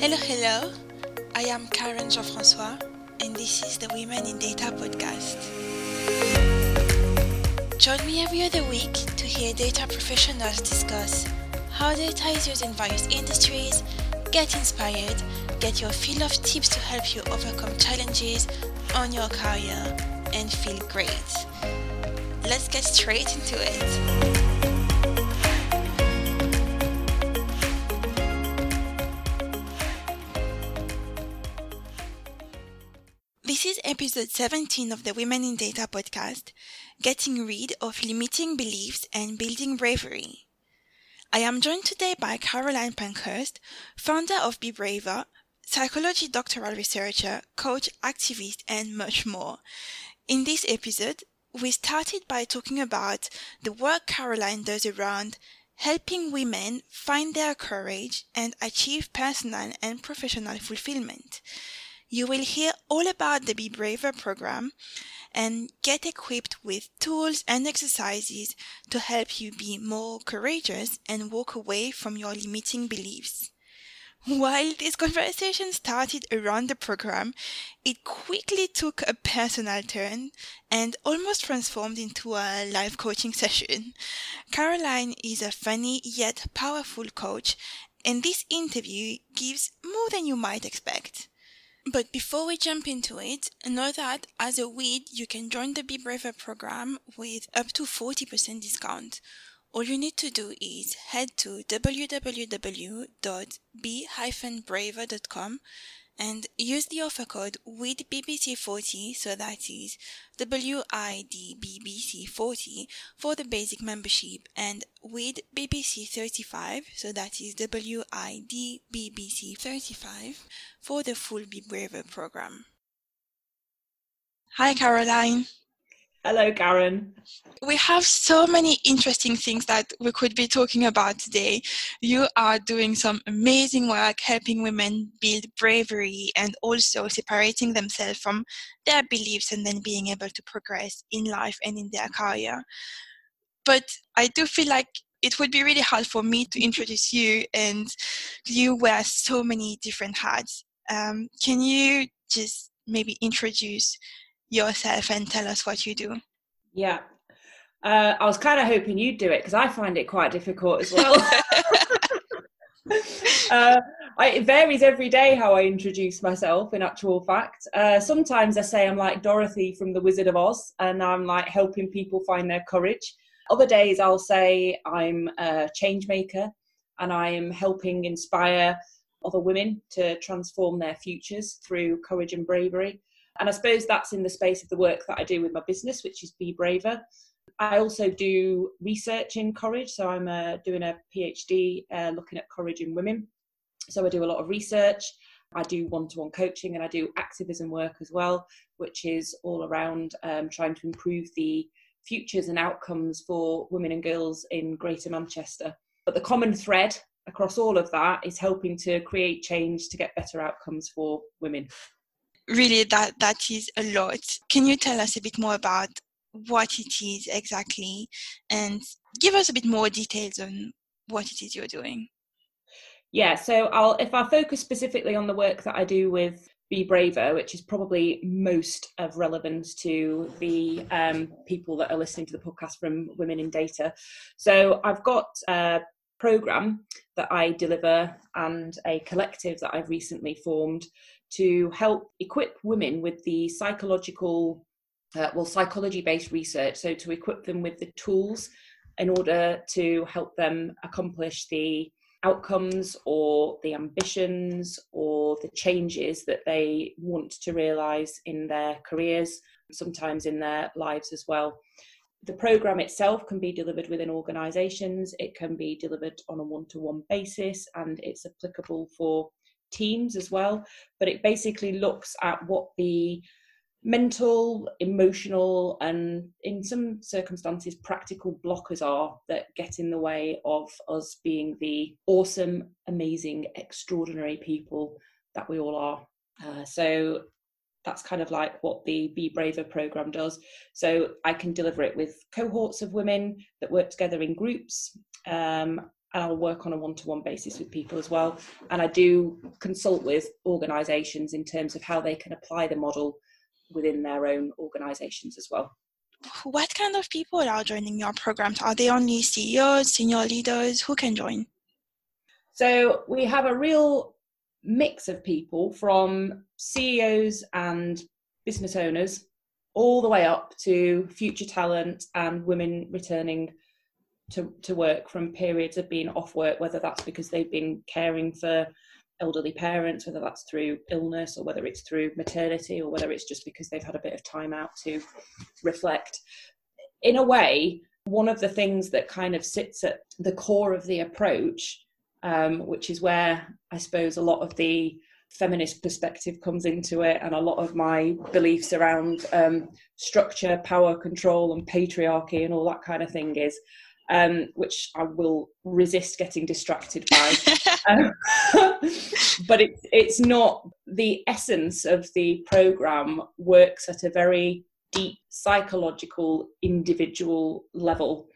Hello, hello. I am Karen Jean Francois, and this is the Women in Data podcast. Join me every other week to hear data professionals discuss how data is used in various industries, get inspired, get your fill of tips to help you overcome challenges on your career, and feel great. Let's get straight into it. Episode 17 of the Women in Data podcast Getting Rid of Limiting Beliefs and Building Bravery. I am joined today by Caroline Pankhurst, founder of Be Braver, psychology doctoral researcher, coach, activist, and much more. In this episode, we started by talking about the work Caroline does around helping women find their courage and achieve personal and professional fulfillment. You will hear all about the Be Braver program and get equipped with tools and exercises to help you be more courageous and walk away from your limiting beliefs. While this conversation started around the program, it quickly took a personal turn and almost transformed into a live coaching session. Caroline is a funny yet powerful coach, and this interview gives more than you might expect. But before we jump into it, know that as a weed, you can join the Be Braver program with up to 40% discount. All you need to do is head to www.be-braver.com and use the offer code WIDBBC40, so that is W-I-D-B-B-C40 for the basic membership and WIDBBC35, so that is W-I-D-B-B-C35 for the full Be Braver program. Hi Caroline. Hello, Karen. We have so many interesting things that we could be talking about today. You are doing some amazing work helping women build bravery and also separating themselves from their beliefs and then being able to progress in life and in their career. But I do feel like it would be really hard for me to introduce you, and you wear so many different hats. Um, can you just maybe introduce yourself and tell us what you do. Yeah. Uh, I was kind of hoping you'd do it because I find it quite difficult as well. uh, I, it varies every day how I introduce myself, in actual fact. Uh, sometimes I say I'm like Dorothy from The Wizard of Oz and I'm like helping people find their courage. Other days I'll say I'm a change maker and I am helping inspire other women to transform their futures through courage and bravery. And I suppose that's in the space of the work that I do with my business, which is Be Braver. I also do research in courage. So I'm uh, doing a PhD uh, looking at courage in women. So I do a lot of research. I do one to one coaching and I do activism work as well, which is all around um, trying to improve the futures and outcomes for women and girls in Greater Manchester. But the common thread across all of that is helping to create change to get better outcomes for women really that that is a lot. Can you tell us a bit more about what it is exactly? And give us a bit more details on what it is you're doing. Yeah so i'll if i focus specifically on the work that i do with be braver which is probably most of relevance to the um, people that are listening to the podcast from women in data. So i've got a program that i deliver and a collective that i've recently formed to help equip women with the psychological, uh, well, psychology based research. So, to equip them with the tools in order to help them accomplish the outcomes or the ambitions or the changes that they want to realize in their careers, sometimes in their lives as well. The program itself can be delivered within organizations, it can be delivered on a one to one basis, and it's applicable for teams as well. But it basically looks at what the mental, emotional, and in some circumstances, practical blockers are that get in the way of us being the awesome, amazing, extraordinary people that we all are. Uh, so that's kind of like what the Be Braver program does. So I can deliver it with cohorts of women that work together in groups. Um, I'll work on a one to one basis with people as well. And I do consult with organisations in terms of how they can apply the model within their own organisations as well. What kind of people are joining your programs? Are they only CEOs, senior leaders? Who can join? So we have a real mix of people from CEOs and business owners all the way up to future talent and women returning to, to work from periods of being off work, whether that's because they've been caring for elderly parents, whether that's through illness or whether it's through maternity or whether it's just because they've had a bit of time out to reflect. In a way, one of the things that kind of sits at the core of the approach, um, which is where I suppose a lot of the feminist perspective comes into it and a lot of my beliefs around um, structure, power, control, and patriarchy and all that kind of thing is um, which I will resist getting distracted by. um, but it's it's not the essence of the program works at a very deep psychological individual level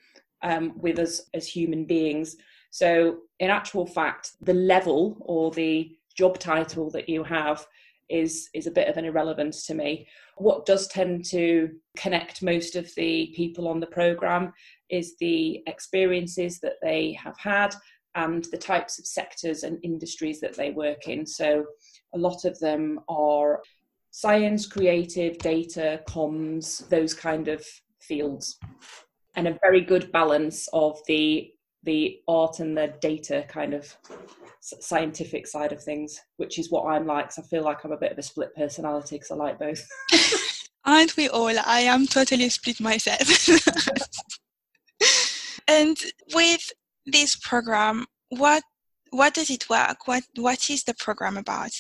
um, with us as human beings. So, in actual fact, the level or the job title that you have is is a bit of an irrelevance to me. What does tend to connect most of the people on the program is the experiences that they have had and the types of sectors and industries that they work in. So a lot of them are science, creative, data, comms, those kind of fields. And a very good balance of the the art and the data kind of scientific side of things, which is what I'm like. So I feel like I'm a bit of a split personality because I like both. Aren't we all? I am totally split myself. and with this program, what what does it work? What what is the program about?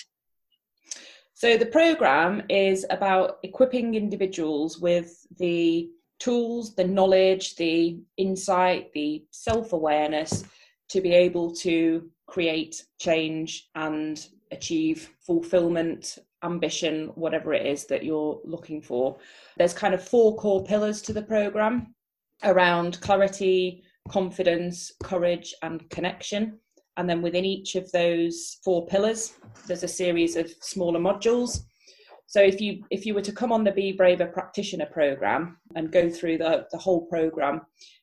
So the program is about equipping individuals with the tools, the knowledge, the insight, the self-awareness to be able to create change and achieve fulfillment, ambition, whatever it is that you're looking for. There's kind of four core pillars to the program around clarity, confidence, courage, and connection. And then within each of those four pillars, there's a series of smaller modules. So if you if you were to come on the Be Braver practitioner program and go through the, the whole program,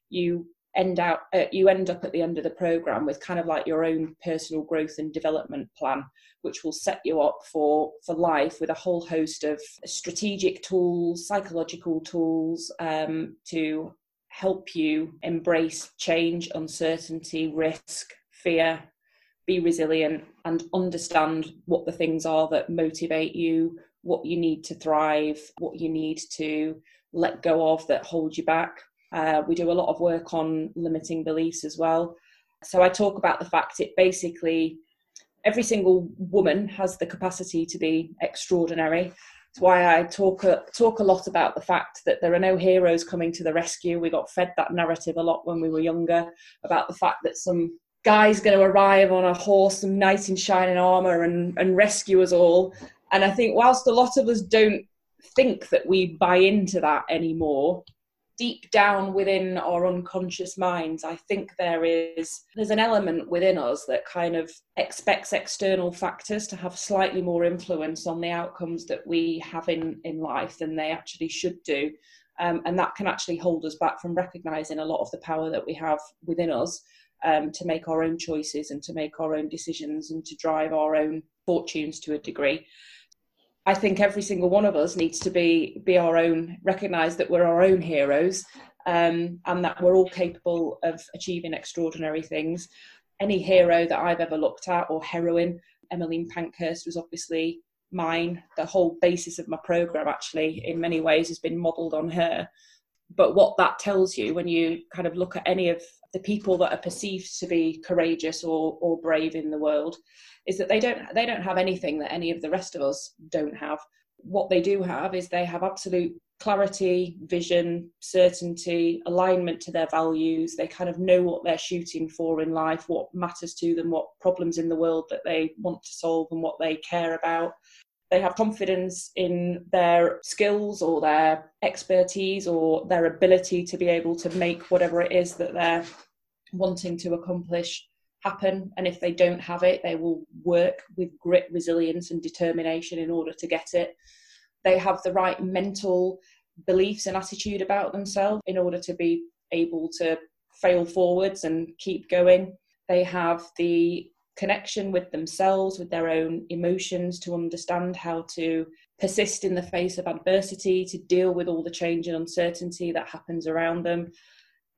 you end out uh, you end up at the end of the program with kind of like your own personal growth and development plan which will set you up for for life with a whole host of strategic tools psychological tools um, to help you embrace change, uncertainty, risk, fear, be resilient, and understand what the things are that motivate you, what you need to thrive, what you need to let go of that hold you back. Uh, we do a lot of work on limiting beliefs as well. So I talk about the fact it basically every single woman has the capacity to be extraordinary it's why I talk a, talk a lot about the fact that there are no heroes coming to the rescue. We got fed that narrative a lot when we were younger about the fact that some guy's going to arrive on a horse, some knight in shining armor, and and rescue us all. And I think whilst a lot of us don't think that we buy into that anymore, deep down within our unconscious minds i think there is there's an element within us that kind of expects external factors to have slightly more influence on the outcomes that we have in in life than they actually should do. Um, and that can actually hold us back from recognizing a lot of the power that we have within us um, to make our own choices and to make our own decisions and to drive our own fortunes to a degree I think every single one of us needs to be be our own, recognise that we're our own heroes, um, and that we're all capable of achieving extraordinary things. Any hero that I've ever looked at or heroine, Emmeline Pankhurst was obviously mine. The whole basis of my program, actually, in many ways, has been modelled on her. But what that tells you when you kind of look at any of the people that are perceived to be courageous or, or brave in the world, is that they don't they don't have anything that any of the rest of us don't have. What they do have is they have absolute clarity vision certainty alignment to their values. They kind of know what they're shooting for in life what matters to them what problems in the world that they want to solve and what they care about they have confidence in their skills or their expertise or their ability to be able to make whatever it is that they're wanting to accomplish happen. And if they don't have it, they will work with grit, resilience, and determination in order to get it. They have the right mental beliefs and attitude about themselves in order to be able to fail forwards and keep going. They have the connection with themselves, with their own emotions, to understand how to persist in the face of adversity, to deal with all the change and uncertainty that happens around them.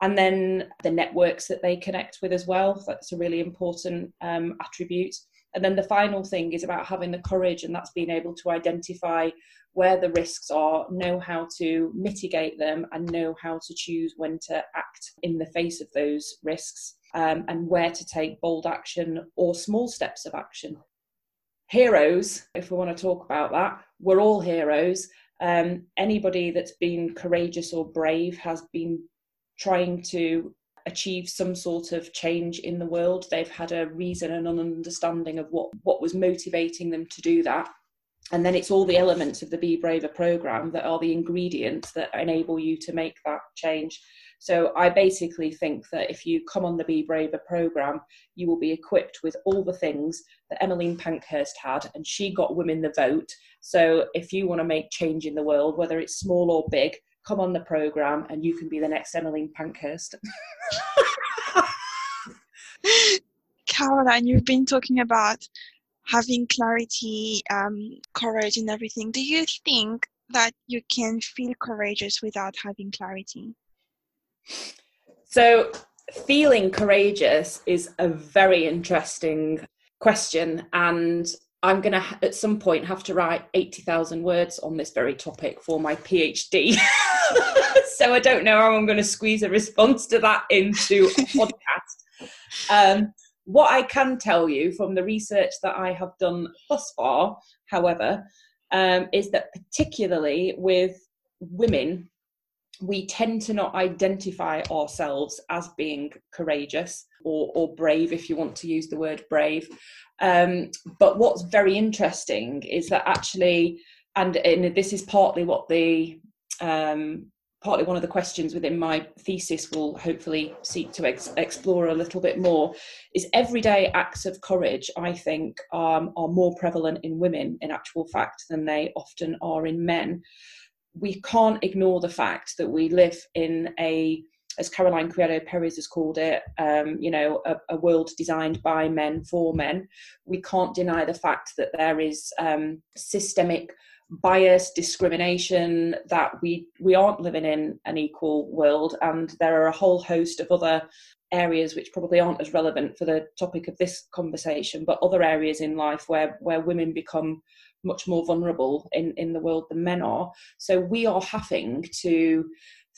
And then the networks that they connect with as well. That's a really important um, attribute. And then the final thing is about having the courage, and that's being able to identify where the risks are, know how to mitigate them, and know how to choose when to act in the face of those risks, um, and where to take bold action or small steps of action. Heroes, if we want to talk about that, we're all heroes. Um, anybody that's been courageous or brave has been trying to achieve some sort of change in the world. They've had a reason and an understanding of what, what was motivating them to do that and then it's all the elements of the be braver program that are the ingredients that enable you to make that change so i basically think that if you come on the be braver program you will be equipped with all the things that emmeline pankhurst had and she got women the vote. So if you want to make change in the world whether it's small or big come on the program and you can be the next emmeline pankhurst. Caroline you've been talking about having clarity, um, courage, and everything, do you think that you can feel courageous without having clarity? So, feeling courageous is a very interesting question. And I'm going to, at some point, have to write 80,000 words on this very topic for my PhD. so, I don't know how I'm going to squeeze a response to that into a podcast. Um, what I can tell you from the research that I have done thus far, however, um, is that particularly with women, we tend to not identify ourselves as being courageous or, or brave, if you want to use the word brave. Um, but what's very interesting is that actually, and, and this is partly what the um, partly one of the questions within my thesis will hopefully seek to ex- explore a little bit more is everyday acts of courage i think um, are more prevalent in women in actual fact than they often are in men we can't ignore the fact that we live in a as Caroline Criado Perez has called it, um, you know, a, a, world designed by men for men. We can't deny the fact that there is um, systemic bias, discrimination, that we we aren't living in an equal world, and there are a whole host of other areas which probably aren't as relevant for the topic of this conversation, but other areas in life where where women become much more vulnerable in in the world than men are. So we are having to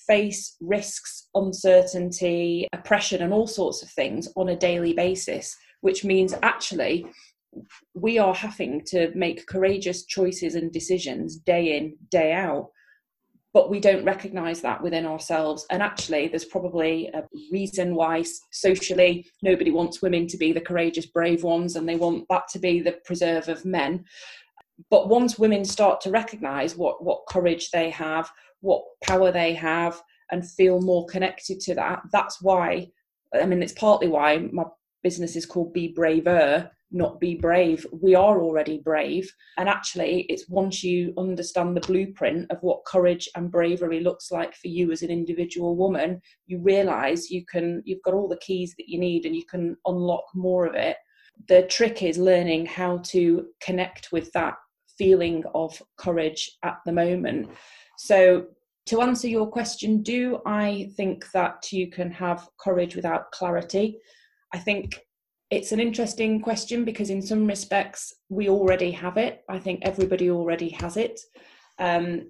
face risks, uncertainty, oppression, and all sorts of things on a daily basis, which means actually we are having to make courageous choices and decisions day in, day out. But we don't recognize that within ourselves. And actually, there's probably a reason why socially nobody wants women to be the courageous, brave ones, and they want that to be the preserve of men. But once women start to recognize what, what courage they have, what power they have, and feel more connected to that, that's why, I mean, it's partly why my business is called Be Braver not be brave. We are already brave. And actually, it's once you understand the blueprint of what courage and bravery looks like for you as an individual woman, you realize you can, you've got all the keys that you need and you can unlock more of it. The trick is learning how to connect with that feeling of courage at the moment. So, to answer your question, do I think that you can have courage without clarity? I think it's an interesting question because in some respects we already have it i think everybody already has it um,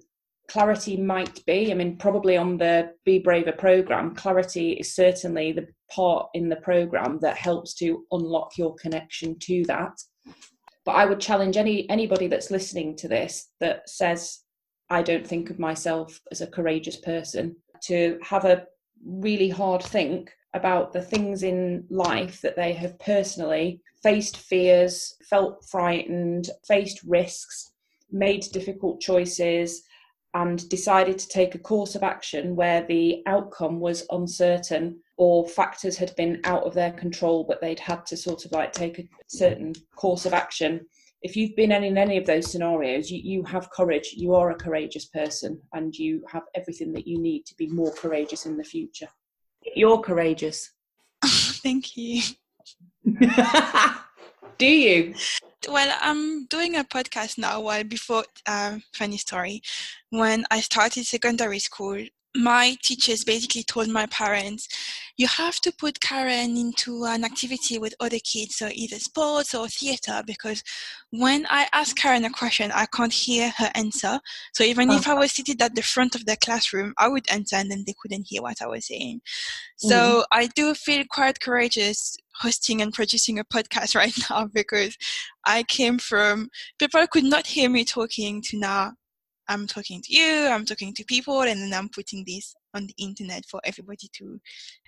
clarity might be i mean probably on the be braver program clarity is certainly the part in the program that helps to unlock your connection to that but i would challenge any anybody that's listening to this that says i don't think of myself as a courageous person to have a really hard think about the things in life that they have personally faced fears, felt frightened, faced risks, made difficult choices, and decided to take a course of action where the outcome was uncertain or factors had been out of their control, but they'd had to sort of like take a certain course of action. If you've been in any of those scenarios, you, you have courage. You are a courageous person and you have everything that you need to be more courageous in the future. You're courageous. Thank you. Do you? Well, I'm doing a podcast now. While before, uh, funny story, when I started secondary school, my teachers basically told my parents, you have to put Karen into an activity with other kids, so either sports or theater, because when I ask Karen a question, I can't hear her answer. So even if I was seated at the front of the classroom, I would answer and then they couldn't hear what I was saying. So mm-hmm. I do feel quite courageous hosting and producing a podcast right now because I came from people could not hear me talking to now I'm talking to you, I'm talking to people, and then I'm putting this on the internet for everybody to.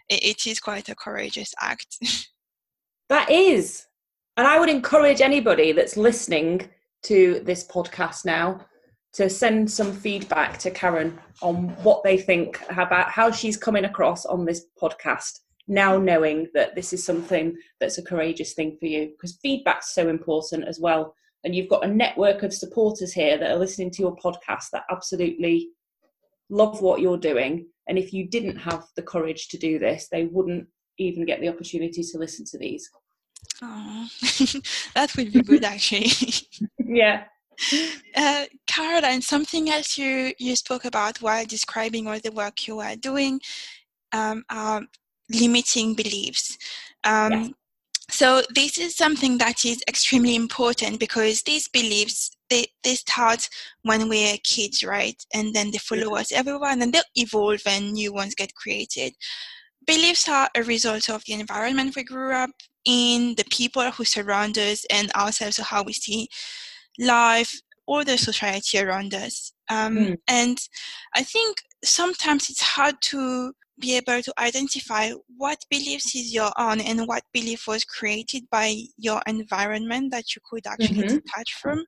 it, it is quite a courageous act. that is. And I would encourage anybody that's listening to this podcast now to send some feedback to Karen on what they think about how she's coming across on this podcast. Now, knowing that this is something that's a courageous thing for you, because feedback's so important as well and you've got a network of supporters here that are listening to your podcast that absolutely love what you're doing. And if you didn't have the courage to do this they wouldn't even get the opportunity to listen to these. Oh that would be good actually. Yeah. Uh, Caroline, something else you, you spoke about while describing all the work you are doing um, are limiting beliefs. Um, yes. So this is something that is extremely important because these beliefs they, they start when we're kids, right? And then they follow us everywhere and then they evolve and new ones get created. Beliefs are a result of the environment we grew up in, the people who surround us and ourselves, so how we see life or the society around us. Um, mm. And I think sometimes it's hard to be able to identify what beliefs is your own and what belief was created by your environment that you could actually mm-hmm. detach from.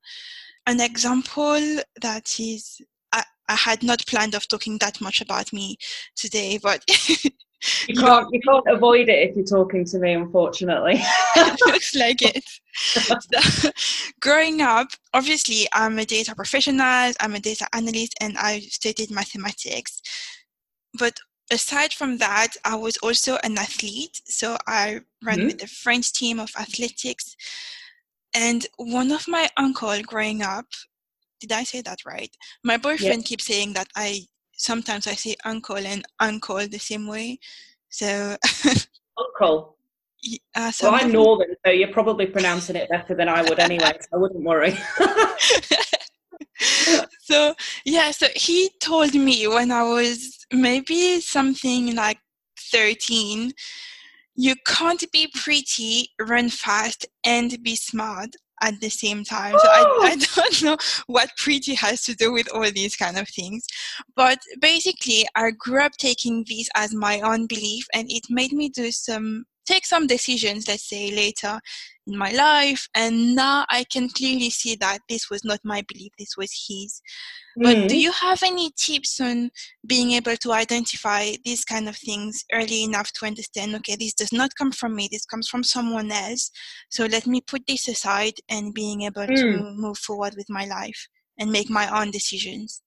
An example that is I, I, had not planned of talking that much about me today, but you can't you can't avoid it if you're talking to me, unfortunately. looks like it. So, growing up, obviously, I'm a data professional, I'm a data analyst, and I studied mathematics. But aside from that, I was also an athlete. So I ran mm-hmm. with the French team of athletics. And one of my uncle growing up, did I say that right? My boyfriend keeps saying that I sometimes I say uncle and uncle the same way. So uncle. Uh, so well, I'm northern, so you're probably pronouncing it better than I would anyway. so I wouldn't worry. so yeah, so he told me when I was maybe something like 13 you can't be pretty run fast and be smart at the same time. So I, I don't know what pretty has to do with all these kind of things but basically i grew up taking this as my own belief and it made me do some take some decisions let's say later in my life and now i can clearly see that this was not my belief this was his but mm. do you have any tips on being able to identify these kind of things early enough to understand okay this does not come from me this comes from someone else so let me put this aside and being able mm. to move forward with my life and make my own decisions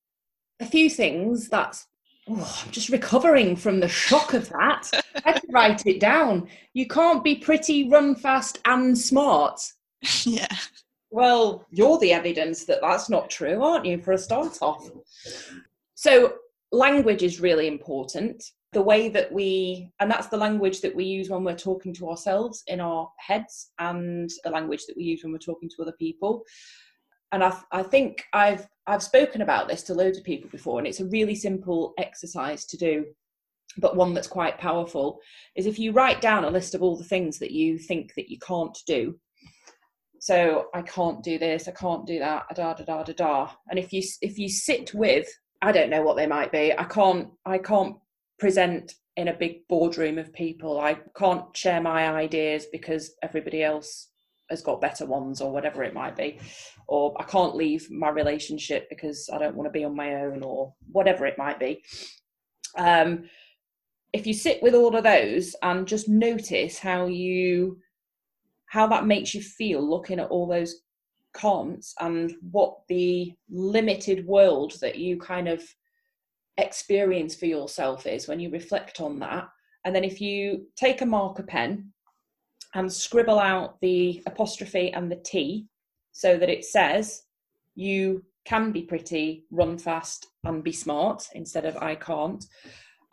a few things that's oh, I'm just recovering from the shock of that. I had to write it down. You can't be pretty, run fast, and smart. Yeah. Well, you're the evidence that that's not true, aren't you, for a start off? So, language is really important. The way that we, and that's the language that we use when we're talking to ourselves in our heads, and the language that we use when we're talking to other people. And I, I think I've I've spoken about this to loads of people before, and it's a really simple exercise to do, but one that's quite powerful. Is if you write down a list of all the things that you think that you can't do, so I can't do this, I can't do that, da da da da da. And if you if you sit with, I don't know what they might be. I can't I can't present in a big boardroom of people. I can't share my ideas because everybody else has got better ones or whatever it might be. Or I can't leave my relationship because I don't want to be on my own or whatever it might be. Um, if you sit with all of those and just notice how you how that makes you feel looking at all those can'ts and what the limited world that you kind of experience for yourself is when you reflect on that and then if you take a marker pen and scribble out the apostrophe and the T so that it says you can be pretty, run fast, and be smart instead of I can't.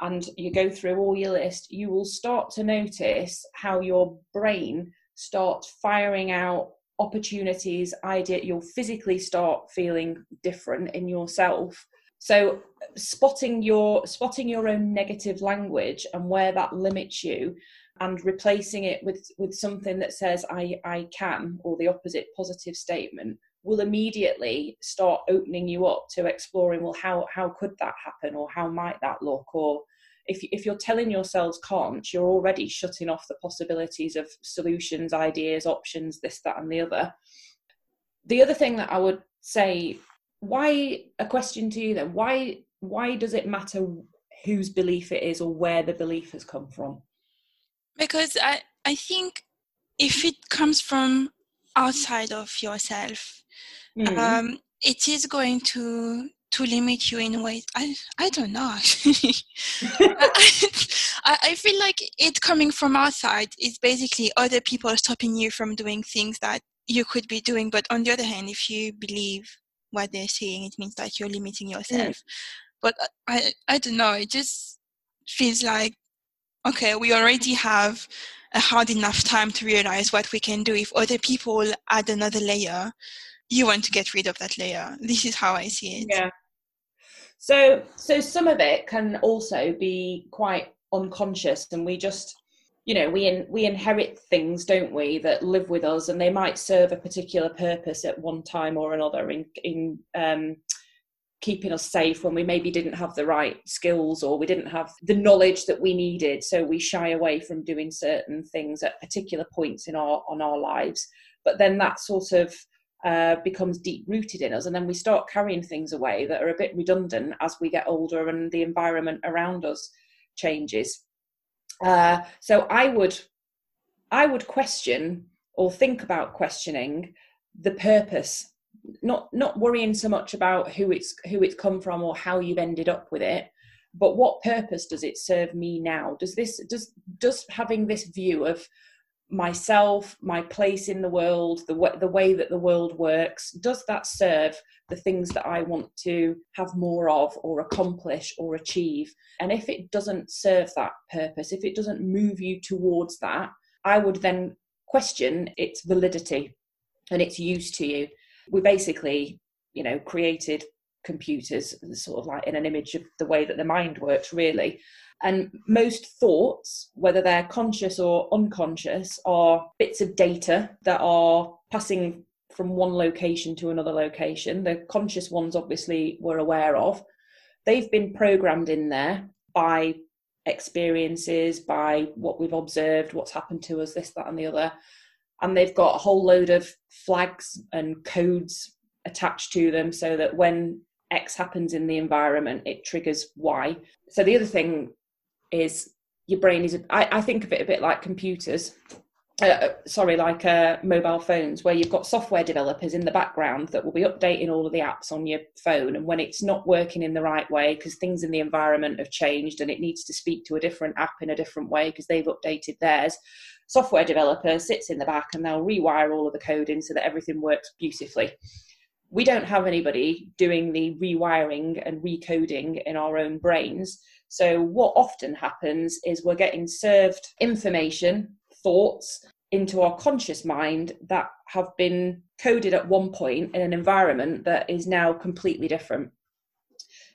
And you go through all your list, you will start to notice how your brain starts firing out opportunities, idea. You'll physically start feeling different in yourself. So spotting your spotting your own negative language and where that limits you and replacing it with with something that says i i can or the opposite positive statement will immediately start opening you up to exploring well how how could that happen? Or how might that look? Or if, if you're telling yourselves can't you're already shutting off the possibilities of solutions ideas options this that and the other. The other thing that i would say why a question to you then why why does it matter whose belief it is or where the belief has come from because i i think if it comes from outside of yourself mm. um, it is going to to limit you in ways i i don't know actually I, I feel like it coming from outside is basically other people stopping you from doing things that you could be doing but on the other hand if you believe what they're saying it means that you're limiting mm. yourself mm. but i i don't know it just feels like okay we already have a hard enough time to realize what we can do if other people add another layer. You want to get rid of that layer. This is how i see it. Yeah. So so some of it can also be quite unconscious and we just you know we in, we inherit things don't we that live with us and they might serve a particular purpose at one time or another in in um, keeping us safe when we maybe didn't have the right skills or we didn't have the knowledge that we needed. So we shy away from doing certain things at particular points in our on our lives. But then that sort of uh, becomes deep rooted in us. And then we start carrying things away that are a bit redundant as we get older and the environment around us changes. Uh, so i would i would question or think about questioning the purpose not not worrying so much about who it's who it's come from or how you've ended up with it but what purpose does it serve me now? Does this does does having this view of myself my place in the world the way, the way that the world works does that serve the things that i want to have more of or accomplish or achieve? And if it doesn't serve that purpose if it doesn't move you towards that i would then question its validity and its use to you we basically, you know, created computers sort of like in an image of the way that the mind works, really. And most thoughts, whether they're conscious or unconscious, are bits of data that are passing from one location to another location. The conscious ones, obviously, we're aware of. They've been programmed in there by experiences, by what we've observed, what's happened to us, this, that, and the other and they've got a whole load of flags and codes attached to them so that when X happens in the environment, it triggers Y. So the other thing is your brain is, I, I think of it a bit like computers. Uh, uh, sorry, like uh, mobile phones, where you've got software developers in the background that will be updating all of the apps on your phone. And when it's not working in the right way, because things in the environment have changed and it needs to speak to a different app in a different way because they've updated theirs, software developer sits in the back and they'll rewire all of the code in so that everything works beautifully. We don't have anybody doing the rewiring and recoding in our own brains. So, what often happens is we're getting served information, thoughts into our conscious mind that have been coded at one point in an environment that is now completely different.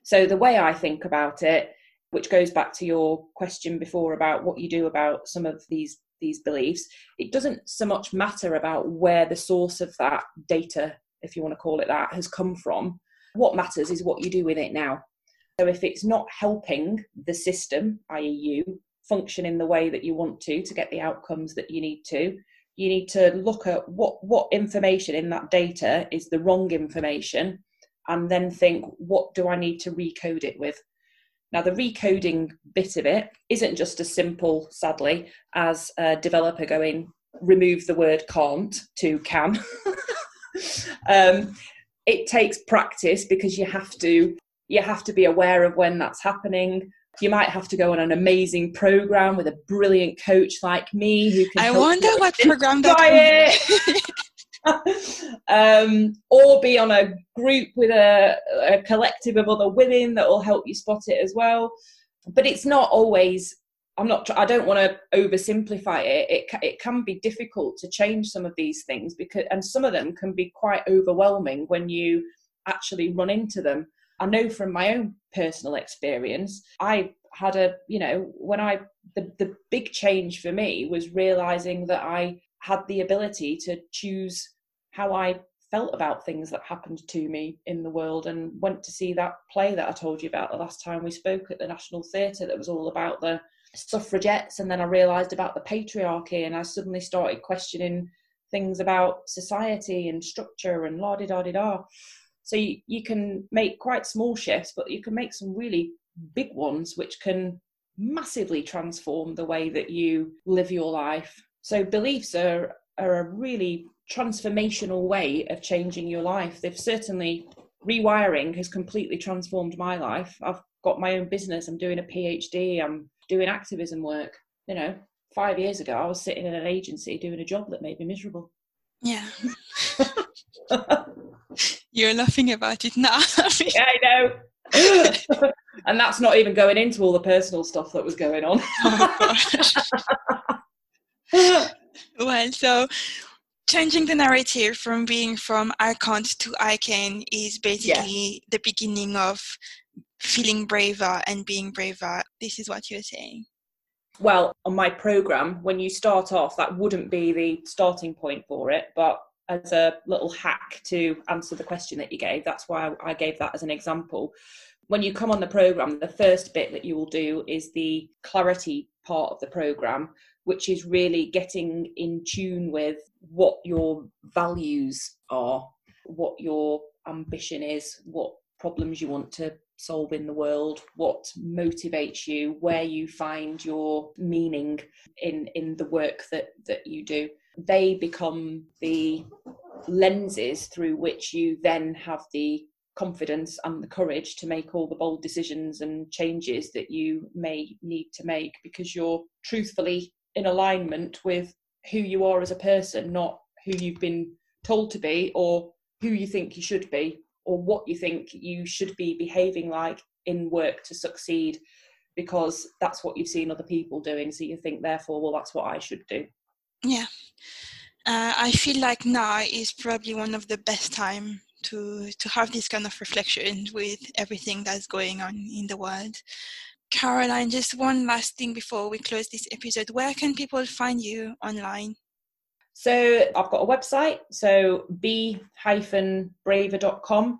So, the way I think about it, which goes back to your question before about what you do about some of these these beliefs it doesn't so much matter about where the source of that data if you want to call it that has come from. What matters is what you do with it now. So if it's not helping the system i.e you function in the way that you want to to get the outcomes that you need to you need to look at what what information in that data is the wrong information and then think what do i need to recode it with Now, the recoding bit of it isn't just as simple, sadly, as a developer going, remove the word can't to can. um, it takes practice because you have to you have to be aware of when that's happening you might have to go on an amazing program with a brilliant coach like me who can i wonder what program that um, or be on a group with a, a collective of other women that will help you spot it as well. But it's not always i'm not i don't want to oversimplify it. it it can be difficult to change some of these things because and some of them can be quite overwhelming when you actually run into them I know from my own personal experience, I had a, you know, when I, the, the big change for me was realizing that I had the ability to choose how I felt about things that happened to me in the world and went to see that play that I told you about the last time we spoke at the National Theatre that was all about the suffragettes. And then I realized about the patriarchy and I suddenly started questioning things about society and structure and la di da di da. So you, you can make quite small shifts, but you can make some really big ones, which can massively transform the way that you live your life. So beliefs are, are a really transformational way of changing your life. They've certainly rewiring has completely transformed my life. I've got my own business. I'm doing a PhD. I'm doing activism work. You know, five years ago, I was sitting in an agency doing a job that made me miserable. Yeah. You're laughing about it now. yeah, I know. and that's not even going into all the personal stuff that was going on. oh, well, so changing the narrative from being from I can't to I can is basically yeah. the beginning of feeling braver and being braver. This is what you're saying. Well, on my program, when you start off, that wouldn't be the starting point for it, but as a little hack to answer the question that you gave. That's why I gave that as an example. When you come on the program, the first bit that you will do is the clarity part of the program, which is really getting in tune with what your values are, what your ambition is, what problems you want to solve in the world, what motivates you, where you find your meaning in in the work that that you do they become the lenses through which you then have the confidence and the courage to make all the bold decisions and changes that you may need to make because you're truthfully in alignment with who you are as a person, not who you've been told to be or who you think you should be or what you think you should be behaving like in work to succeed because that's what you've seen other people doing. So you think, therefore, well, that's what I should do. Yeah. Uh, I feel like now is probably one of the best time to to have this kind of reflection with everything that's going on in the world. Caroline, just one last thing before we close this episode. Where can people find you online? So I've got a website, so be-braver.com.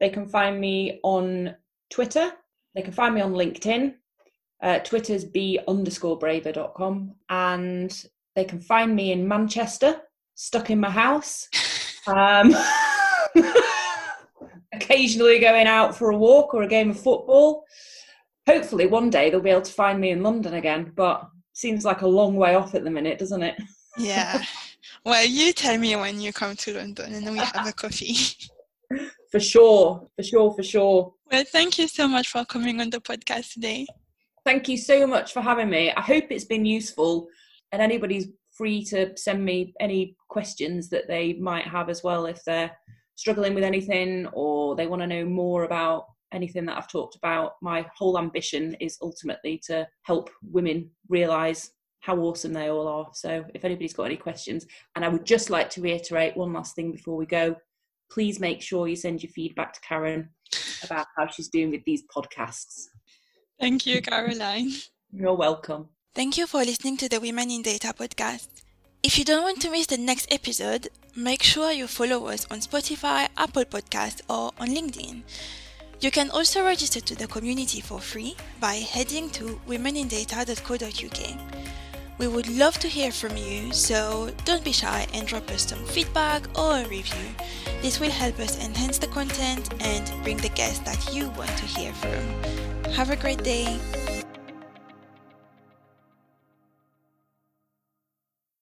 They can find me on Twitter. They can find me on LinkedIn. Uh, Twitter's b underscore braver.com. And they can find me in Manchester, stuck in my house. Um, occasionally going out for a walk or a game of football. Hopefully, one day they'll be able to find me in London again, but seems like a long way off at the minute, doesn't it? Yeah. Well, you tell me when you come to London and then we have a coffee. For sure, for sure, for sure. Well, thank you so much for coming on the podcast today. Thank you so much for having me. I hope it's been useful and anybody's free to send me any questions that they might have as well if they're struggling with anything or they want to know more about anything that I've talked about. My whole ambition is ultimately to help women realize how awesome they all are. So if anybody's got any questions, and I would just like to reiterate one last thing before we go, please make sure you send your feedback to Karen about how she's doing with these podcasts. Thank you, Caroline. You're welcome. Thank you for listening to the Women in Data podcast. If you don't want to miss the next episode, make sure you follow us on Spotify, Apple Podcasts, or on LinkedIn. You can also register to the community for free by heading to womenindata.co.uk. We would love to hear from you, so don't be shy and drop us some feedback or a review. This will help us enhance the content and bring the guests that you want to hear from. Have a great day!